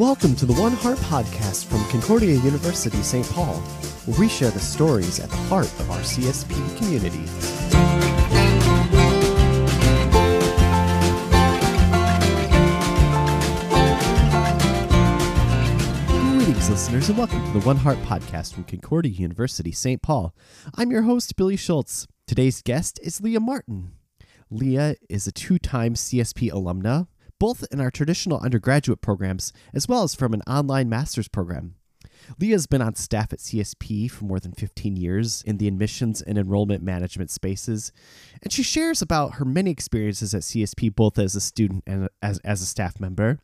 Welcome to the One Heart podcast from Concordia University St. Paul, where we share the stories at the heart of our CSP community. Greetings, listeners, and welcome to the One Heart podcast from Concordia University St. Paul. I'm your host, Billy Schultz. Today's guest is Leah Martin. Leah is a two time CSP alumna both in our traditional undergraduate programs as well as from an online master's program. Leah's been on staff at CSP for more than 15 years in the admissions and enrollment management spaces, and she shares about her many experiences at CSP both as a student and as, as a staff member.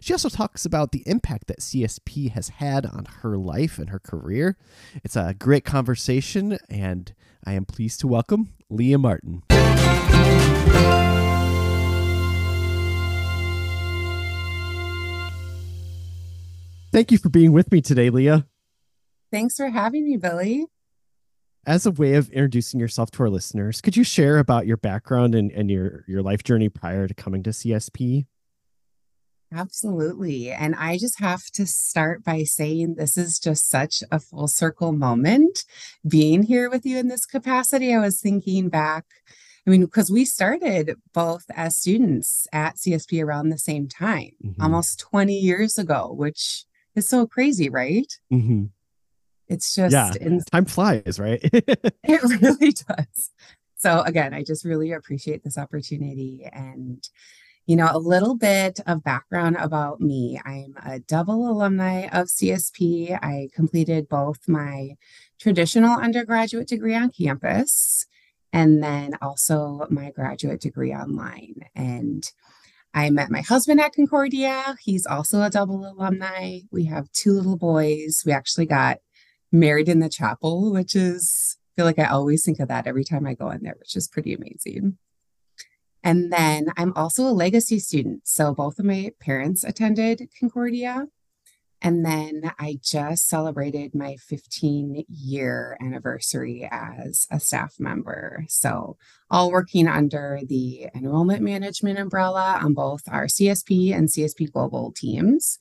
She also talks about the impact that CSP has had on her life and her career. It's a great conversation, and I am pleased to welcome Leah Martin. Thank you for being with me today, Leah. Thanks for having me, Billy. As a way of introducing yourself to our listeners, could you share about your background and, and your, your life journey prior to coming to CSP? Absolutely. And I just have to start by saying this is just such a full circle moment being here with you in this capacity. I was thinking back, I mean, because we started both as students at CSP around the same time, mm-hmm. almost 20 years ago, which is so crazy, right? Mm-hmm. It's just yeah, ins- time flies, right? it really does. So again, I just really appreciate this opportunity and you know, a little bit of background about me. I'm a double alumni of CSP. I completed both my traditional undergraduate degree on campus and then also my graduate degree online. And I met my husband at Concordia. He's also a double alumni. We have two little boys. We actually got married in the chapel, which is, I feel like I always think of that every time I go in there, which is pretty amazing. And then I'm also a legacy student. So both of my parents attended Concordia. And then I just celebrated my 15 year anniversary as a staff member. So, all working under the enrollment management umbrella on both our CSP and CSP Global teams.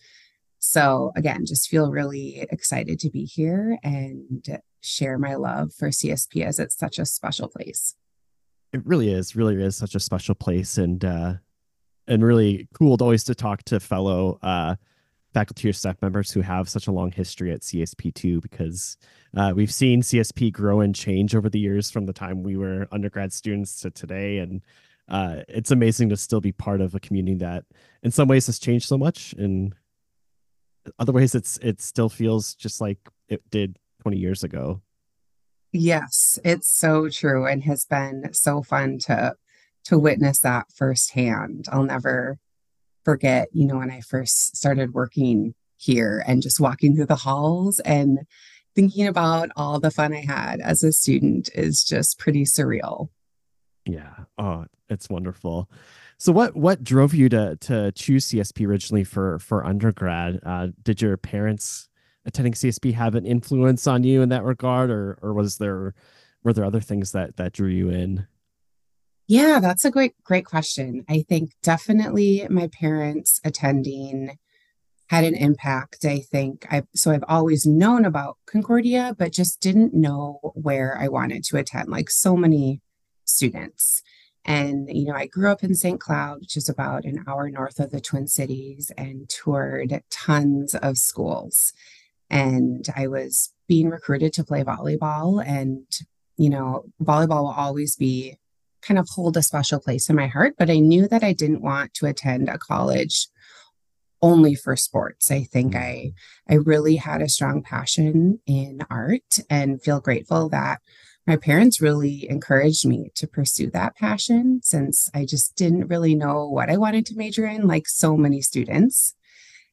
So, again, just feel really excited to be here and share my love for CSP as it's such a special place. It really is, really is such a special place and, uh, and really cool to always to talk to fellow uh, faculty or staff members who have such a long history at CSP2 because uh, we've seen CSP grow and change over the years from the time we were undergrad students to today. And uh, it's amazing to still be part of a community that in some ways has changed so much. and other ways, it's it still feels just like it did 20 years ago. Yes, it's so true and has been so fun to to witness that firsthand. I'll never forget, you know, when I first started working here and just walking through the halls and thinking about all the fun I had as a student is just pretty surreal. Yeah. Oh, it's wonderful. So what what drove you to to choose CSP originally for for undergrad? Uh, did your parents attending CSP have an influence on you in that regard, or or was there were there other things that that drew you in? Yeah, that's a great, great question. I think definitely my parents attending had an impact. I think I so I've always known about Concordia, but just didn't know where I wanted to attend, like so many students. And, you know, I grew up in St. Cloud, which is about an hour north of the Twin Cities, and toured tons of schools. And I was being recruited to play volleyball. And, you know, volleyball will always be kind of hold a special place in my heart, but I knew that I didn't want to attend a college only for sports. I think mm. I I really had a strong passion in art and feel grateful that my parents really encouraged me to pursue that passion since I just didn't really know what I wanted to major in like so many students.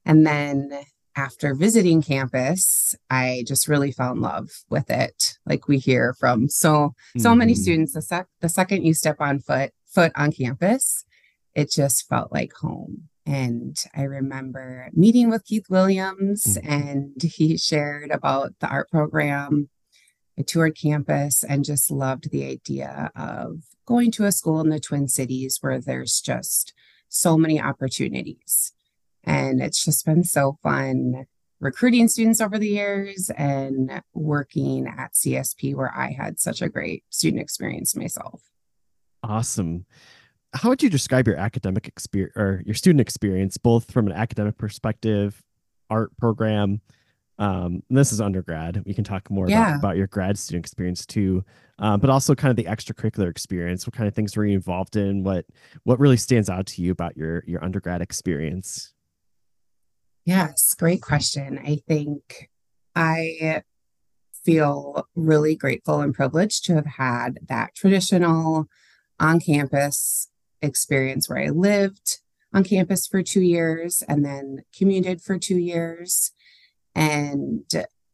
And then after visiting campus, I just really fell in love with it. Like we hear from so so mm-hmm. many students, the sec- the second you step on foot foot on campus, it just felt like home. And I remember meeting with Keith Williams, mm-hmm. and he shared about the art program. I toured campus and just loved the idea of going to a school in the Twin Cities where there's just so many opportunities And it's just been so fun recruiting students over the years and working at CSP where I had such a great student experience myself. Awesome. How would you describe your academic experience or your student experience, both from an academic perspective, art program? Um, this is undergrad. We can talk more yeah. about, about your grad student experience too, uh, but also kind of the extracurricular experience. What kind of things were you involved in? What what really stands out to you about your your undergrad experience? Yes, great question. I think I feel really grateful and privileged to have had that traditional on campus experience where I lived on campus for two years and then commuted for two years and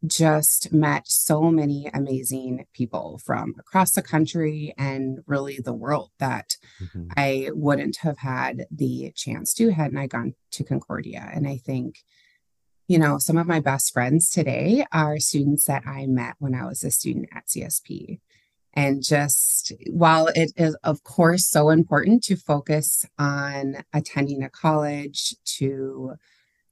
just met so many amazing people from across the country and really the world that mm-hmm. I wouldn't have had the chance to hadn't I gone to Concordia. And I think, you know, some of my best friends today are students that I met when I was a student at CSP. And just while it is, of course, so important to focus on attending a college, to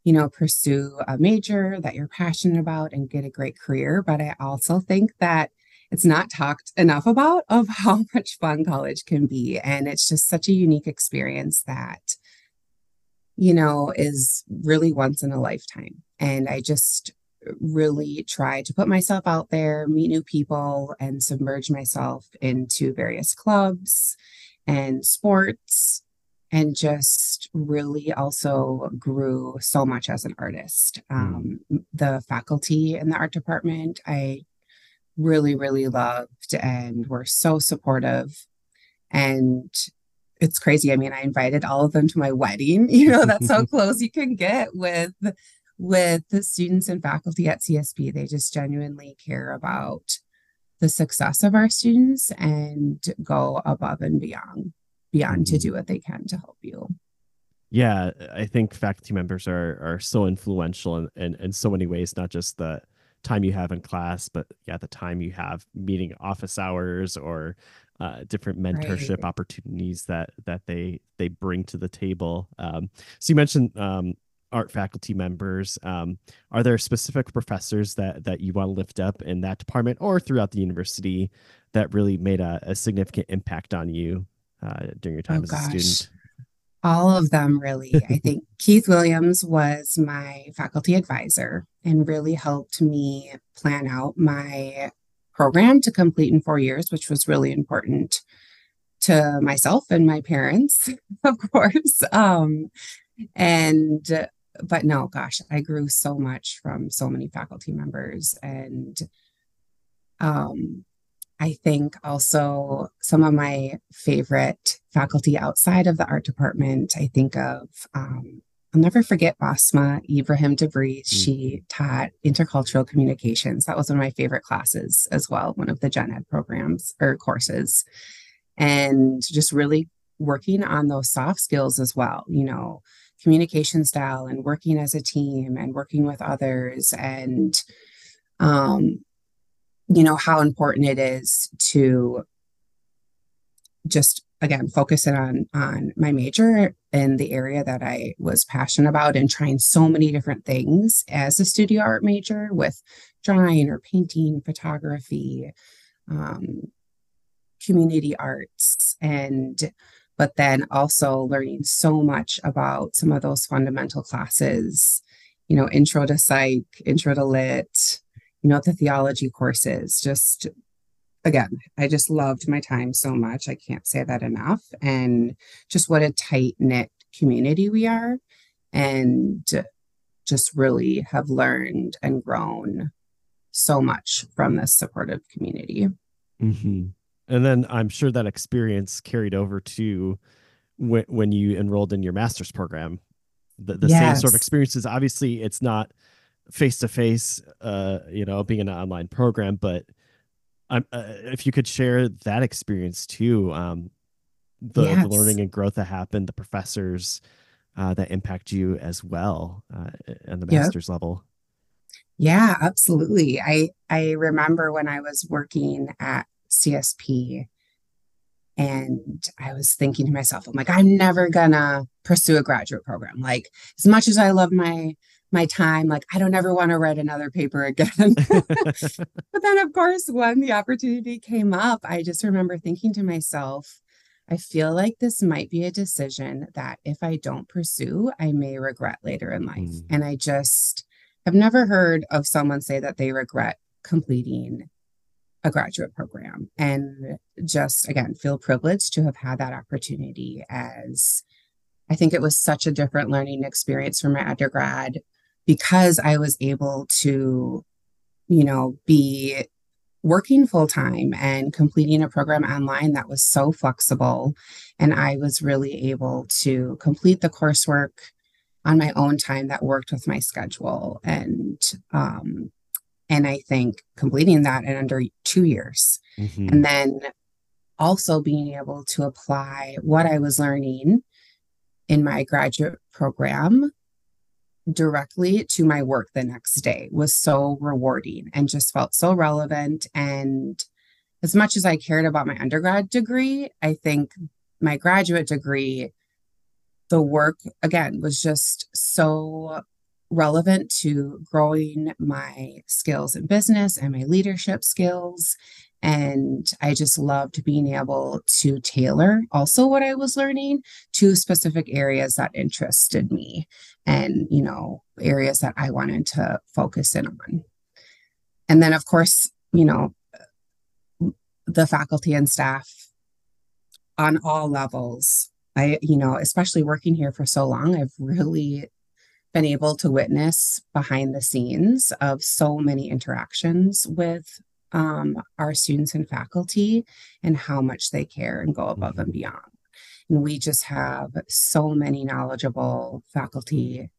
you know, pursue a major that you're passionate about and get a great career. But I also think that it's not talked enough about of how much fun college can be. And it's just such a unique experience that, you know, is really once in a lifetime. And I just really try to put myself out there, meet new people, and submerge myself into various clubs and sports and just really also grew so much as an artist. Hmm. Um, the faculty in the art department, I really, really loved and were so supportive. And it's crazy. I mean, I invited all of them to my wedding. You know, that's how close you can get with with the students and faculty at CSP. They just genuinely care about the success of our students and go above and beyond beyond mm-hmm. to do what they can to help you yeah i think faculty members are are so influential in, in, in so many ways not just the time you have in class but yeah the time you have meeting office hours or uh, different mentorship right. opportunities that that they they bring to the table um, so you mentioned um, art faculty members um, are there specific professors that that you want to lift up in that department or throughout the university that really made a, a significant impact on you uh, during your time oh, as gosh. a student? All of them, really. I think Keith Williams was my faculty advisor and really helped me plan out my program to complete in four years, which was really important to myself and my parents, of course. Um, and but no, gosh, I grew so much from so many faculty members and um I think also some of my favorite faculty outside of the art department, I think of, um, I'll never forget Basma Ibrahim DeVries. Mm-hmm. She taught intercultural communications. That was one of my favorite classes as well, one of the gen ed programs or courses. And just really working on those soft skills as well, you know, communication style and working as a team and working with others and um, you know how important it is to just again focus it on on my major in the area that I was passionate about and trying so many different things as a studio art major with drawing or painting, photography, um, community arts, and but then also learning so much about some of those fundamental classes, you know, intro to psych, intro to lit, you know, the theology courses. Just again, I just loved my time so much. I can't say that enough. And just what a tight knit community we are. And just really have learned and grown so much from this supportive community. Mm-hmm. And then I'm sure that experience carried over to when, when you enrolled in your master's program. The, the yes. same sort of experiences. Obviously, it's not face to face, you know, being an online program. But uh, if you could share that experience too, um, the, yes. the, learning and growth that happened, the professors uh, that impact you as well uh, at the master's yep. level. Yeah, absolutely. I I remember when I was working at CSP, And I was thinking to myself, I'm like, I'm never gonna pursue a graduate program. Like, as much as I love my my time, like I don't ever want to write another paper again. but then, of course, when the opportunity came up, I just remember thinking to myself, I feel like this might be a decision that if I don't pursue, I may regret later in life. Mm. And I just have never heard of someone say that they regret completing a graduate program and just again feel privileged to have had that opportunity as I think it was such a different learning experience for my undergrad because I was able to, you know, be working full time and completing a program online that was so flexible. And I was really able to complete the coursework on my own time that worked with my schedule. And um, and I think completing that in under two years. Mm-hmm. And then also being able to apply what I was learning in my graduate program directly to my work the next day was so rewarding and just felt so relevant. And as much as I cared about my undergrad degree, I think my graduate degree, the work again was just so relevant to growing my skills in business and my leadership skills. And I just loved being able to tailor also what I was learning to specific areas that interested me and, you know, areas that I wanted to focus in on. And then, of course, you know, the faculty and staff on all levels. I, you know, especially working here for so long, I've really been able to witness behind the scenes of so many interactions with um, our students and faculty and how much they care and go above and mm-hmm. beyond. And we just have so many knowledgeable faculty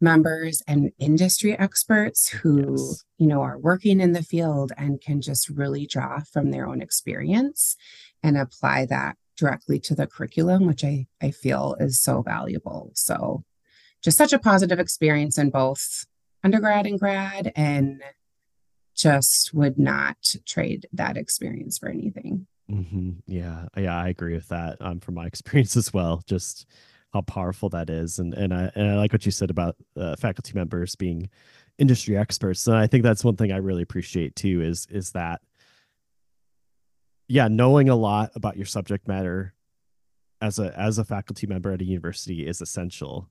members and industry experts who yes. you know are working in the field and can just really draw from their own experience and apply that directly to the curriculum which i i feel is so valuable so just such a positive experience in both undergrad and grad and just would not trade that experience for anything. Mm-hmm. Yeah, yeah, I agree with that um, from my experience as well. Just how powerful that is, and and I and I like what you said about uh, faculty members being industry experts. And I think that's one thing I really appreciate too is is that yeah, knowing a lot about your subject matter as a as a faculty member at a university is essential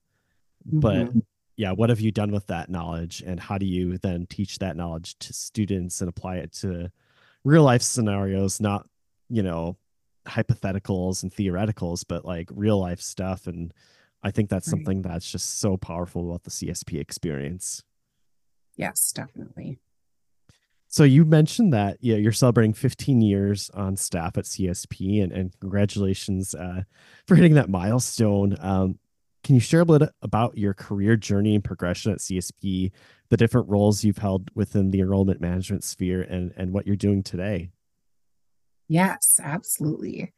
but mm-hmm. Yeah what have you done with that knowledge and how do you then teach that knowledge to students and apply it to real life scenarios not you know hypotheticals and theoreticals but like real life stuff and i think that's right. something that's just so powerful about the csp experience yes definitely so you mentioned that yeah, you're celebrating 15 years on staff at CSP, and, and congratulations uh, for hitting that milestone. Um, can you share a bit about your career journey and progression at CSP, the different roles you've held within the enrollment management sphere, and, and what you're doing today? Yes, absolutely.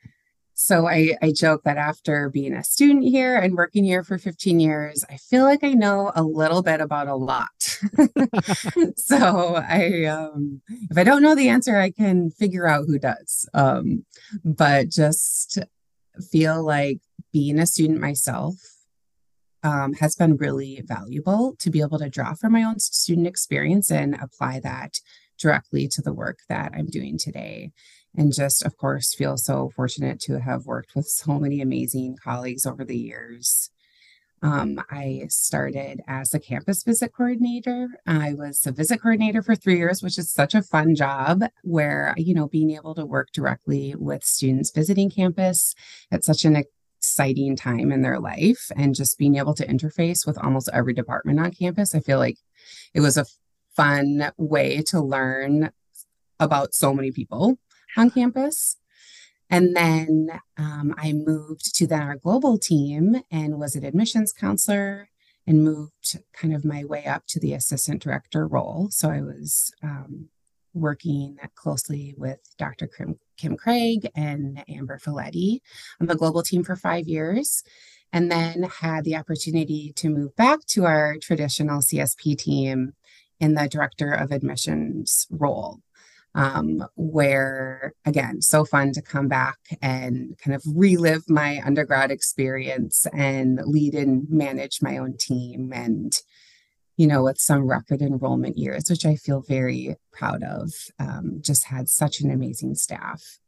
So I, I joke that after being a student here and working here for 15 years, I feel like I know a little bit about a lot. so I um, if I don't know the answer, I can figure out who does. Um, but just feel like being a student myself um, has been really valuable to be able to draw from my own student experience and apply that directly to the work that I'm doing today. And just, of course, feel so fortunate to have worked with so many amazing colleagues over the years. Um, I started as a campus visit coordinator. I was a visit coordinator for three years, which is such a fun job where, you know, being able to work directly with students visiting campus at such an exciting time in their life and just being able to interface with almost every department on campus. I feel like it was a fun way to learn about so many people on campus. And then um, I moved to then our global team and was an admissions counselor and moved kind of my way up to the assistant director role. So I was um, working closely with Dr. Kim, Kim Craig and Amber Folletti on the global team for five years, and then had the opportunity to move back to our traditional CSP team in the director of admissions role. um, where again, so fun to come back and kind of relive my undergrad experience and lead and manage my own team and you know, with some record enrollment years, which I feel very proud of. Um, just had such an amazing staff.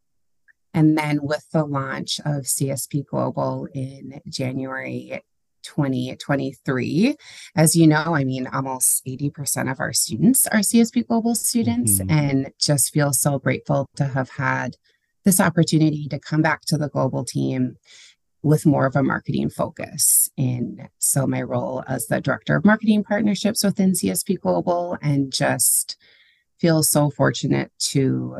And then with the launch of CSP Global in January 2023. As you know, I mean, almost 80% of our students are CSP Global students, mm-hmm. and just feel so grateful to have had this opportunity to come back to the global team with more of a marketing focus. And so, my role as the director of marketing partnerships within CSP Global, and just feel so fortunate to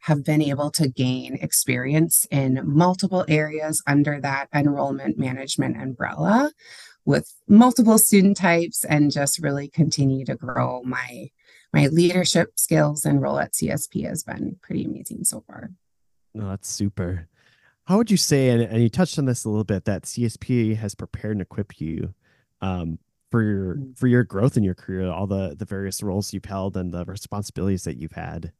have been able to gain experience in multiple areas under that enrollment management umbrella with multiple student types and just really continue to grow my my leadership skills and role at CSP has been pretty amazing so far. No, that's super. How would you say, and, and you touched on this a little bit, that CSP has prepared and equipped you um, for your mm. for your growth in your career, all the the various roles you've held and the responsibilities that you've had?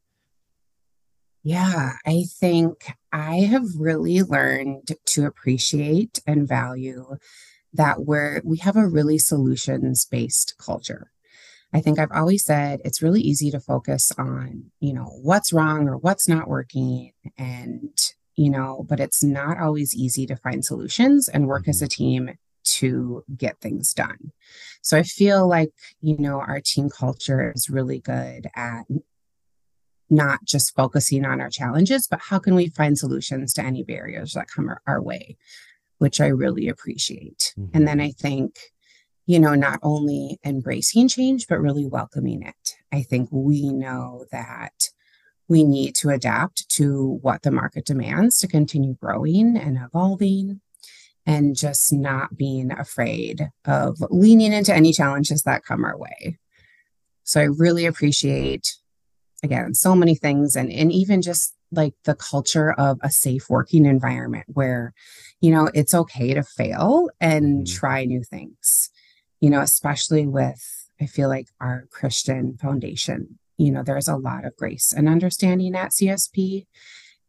Yeah, I think I have really learned to appreciate and value that we're we have a really solutions based culture. I think I've always said it's really easy to focus on, you know, what's wrong or what's not working and you know, but it's not always easy to find solutions and work as a mm-hmm. team to get things done. So I feel like, you know, our team culture is really good at not just focusing on our challenges, but how can we find solutions to any barriers that come our, our way, which I really appreciate. Mm-hmm. And then I think, you know, not only embracing change, but really welcoming it. I think we know that we need to adapt to what the market demands to continue growing and evolving and just not being afraid of leaning into any challenges that come our way. So I really appreciate again so many things and and even just like the culture of a safe working environment where you know it's okay to fail and mm-hmm. try new things you know especially with i feel like our christian foundation you know there's a lot of grace and understanding at csp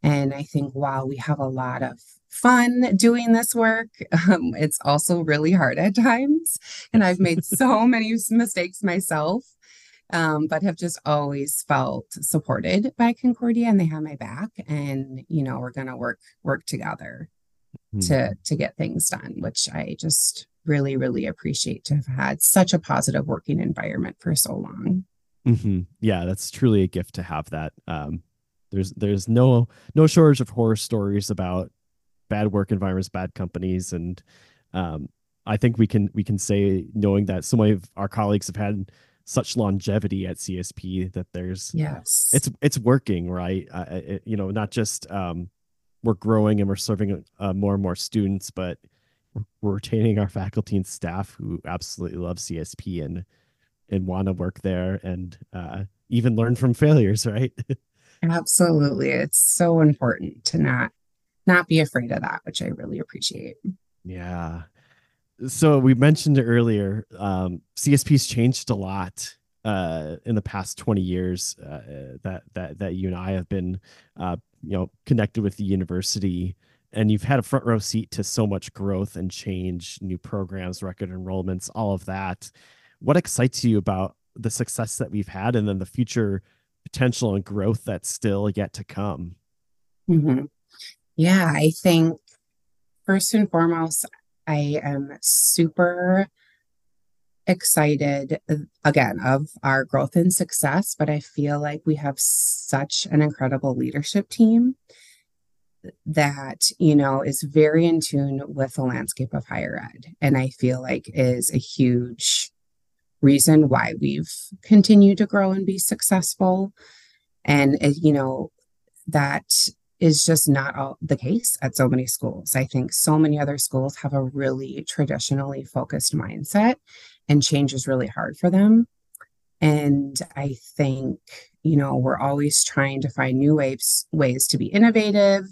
and i think while we have a lot of fun doing this work um, it's also really hard at times and i've made so many mistakes myself um, but have just always felt supported by Concordia and they have my back. And, you know, we're gonna work work together mm-hmm. to to get things done, which I just really, really appreciate to have had such a positive working environment for so long. Mm-hmm. Yeah, that's truly a gift to have that. Um, there's there's no no shortage of horror stories about bad work environments, bad companies, and um, I think we can we can say knowing that so many of our colleagues have had such longevity at CSP that there's yes it's it's working right uh, it, you know not just um we're growing and we're serving uh, more and more students but we're retaining our faculty and staff who absolutely love CSP and and want to work there and uh, even learn from failures right? Absolutely. It's so important to not not be afraid of that which i really appreciate. Yeah. So we mentioned earlier, um, CSP's changed a lot uh, in the past 20 years uh, that that that you and I have been, uh, you know, connected with the university, and you've had a front row seat to so much growth and change, new programs, record enrollments, all of that. What excites you about the success that we've had, and then the future potential and growth that's still yet to come? Mm-hmm. Yeah, I think first and foremost, I am super excited again of our growth and success, but I feel like we have such an incredible leadership team that you know is very in tune with the landscape of higher ed and i feel like is a huge reason why we've continued to grow and be successful and uh, you know that is just not all the case at so many schools. I think so many other schools have a really traditionally focused mindset and change is really hard for them. And I think, you know, we're always trying to find new ways ways to be innovative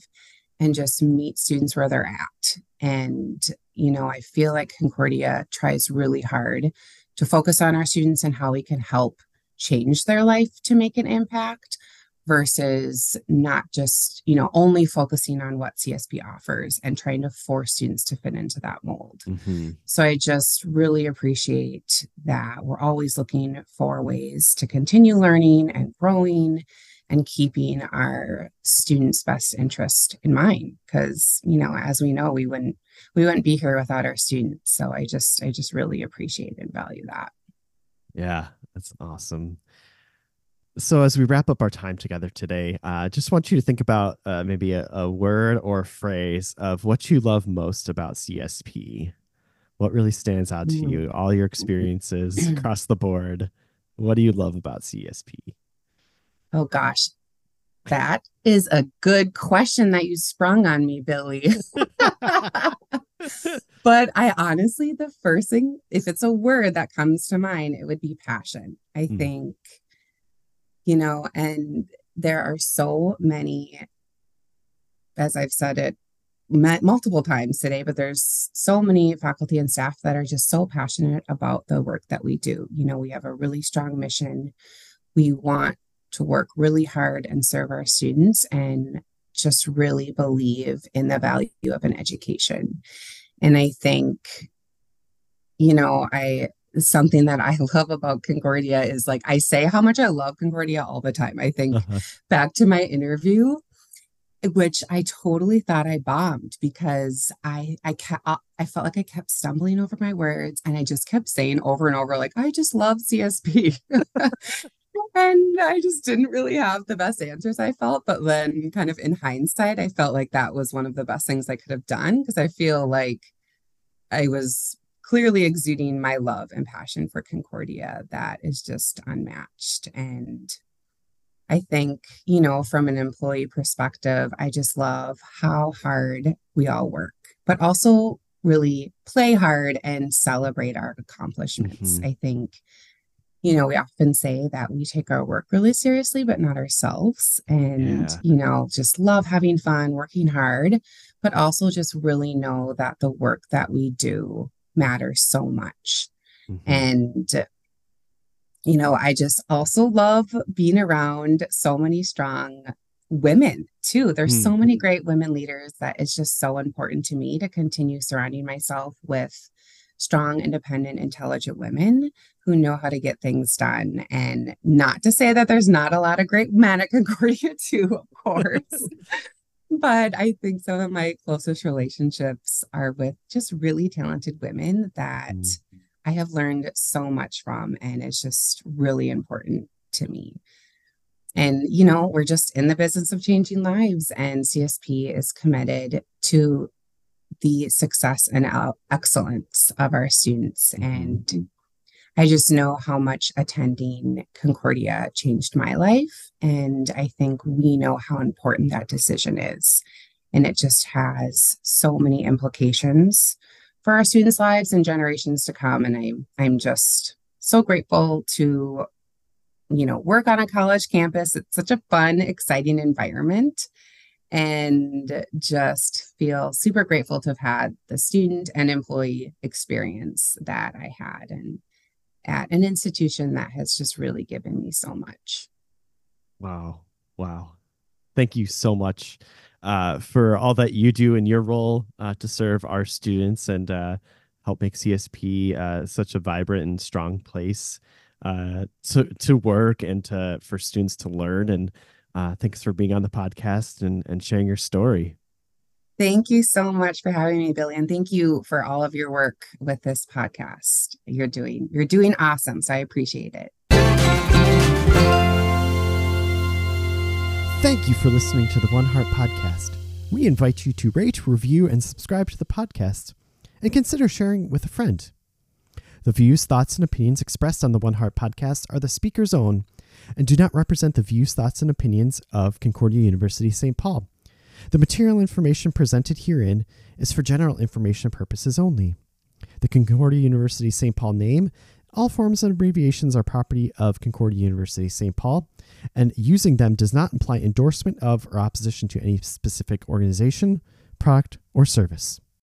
and just meet students where they're at. And, you know, I feel like Concordia tries really hard to focus on our students and how we can help change their life to make an impact versus not just, you know, only focusing on what CSP offers and trying to force students to fit into that mold. Mm-hmm. So I just really appreciate that we're always looking for ways to continue learning and growing and keeping our students' best interest in mind. Because, you know, as we know, we wouldn't we wouldn't be here without our students. So I just I just really appreciate and value that. Yeah, that's awesome. So as we wrap up our time together today, I uh, just want you to think about uh, maybe a, a word or a phrase of what you love most about CSP. What really stands out to you? All your experiences across the board. What do you love about CSP? Oh gosh, that is a good question that you sprung on me, Billy. but I honestly, the first thing, if it's a word that comes to mind, it would be passion. I mm. think you know, and there are so many, as I've said it multiple times today, but there's so many faculty and staff that are just so passionate about the work that we do. You know, we have a really strong mission. We want to work really hard and serve our students and just really believe in the value of an education. And I think, you know, I something that I love about Concordia is like I say how much I love Concordia all the time. I think uh-huh. back to my interview, which I totally thought I bombed because I I kept I felt like I kept stumbling over my words and I just kept saying over and over like I just love CSP. and I just didn't really have the best answers I felt. But then, kind of in hindsight, I felt like that was one of the best things I could have done because I feel like I was clearly exuding my love and passion for Concordia that is just unmatched. And I think, you know, from an employee perspective, I just love how hard we all work, but also really play hard and celebrate our accomplishments. Mm-hmm. I think, you know, we often say that we take our work really seriously, but not ourselves. And, yeah. you know, just love having fun, working hard, but also just really know that the work that we do matters so much. Mm-hmm. And, you know, I just also love being around so many strong women too. There's mm-hmm. so many great women leaders that it's just so important to me to continue surrounding myself with strong, independent, intelligent women who know how to get things done. And not to say that there's not a lot of great men at Concordia too, of course but I think some of my closest relationships are with just really talented women that mm-hmm. I have learned so much from. And it's just really important to me. And, you know, we're just in the business of changing lives, and CSP is committed to the success and excellence of our students. And I just know how much attending Concordia changed my life. And I think we know how important that decision is. And it just has so many implications for our students' lives and generations to come. And I, I'm just so grateful to, you know, work on a college campus. It's such a fun, exciting environment and just feel super grateful to have had the student and employee experience that I had. And at an institution that has just really given me so much. Wow. Wow. Thank you so much uh, for all that you do in your role uh, to serve our students and uh, help make CSP uh, such a vibrant and strong place uh, to, to work and to, for students to learn. And uh, thanks for being on the podcast and, and sharing your story. Thank you so much for having me, Billy, and thank you for all of your work with this podcast. You're doing you're doing awesome, so I appreciate it. Thank you for listening to the One Heart podcast. We invite you to rate, review, and subscribe to the podcast, and consider sharing with a friend. The views, thoughts, and opinions expressed on the One Heart podcast are the speaker's own and do not represent the views, thoughts, and opinions of Concordia University St. Paul the material information presented herein is for general information purposes only. The Concordia University St. Paul name, all forms and abbreviations are property of Concordia University St. Paul, and using them does not imply endorsement of or opposition to any specific organization, product, or service.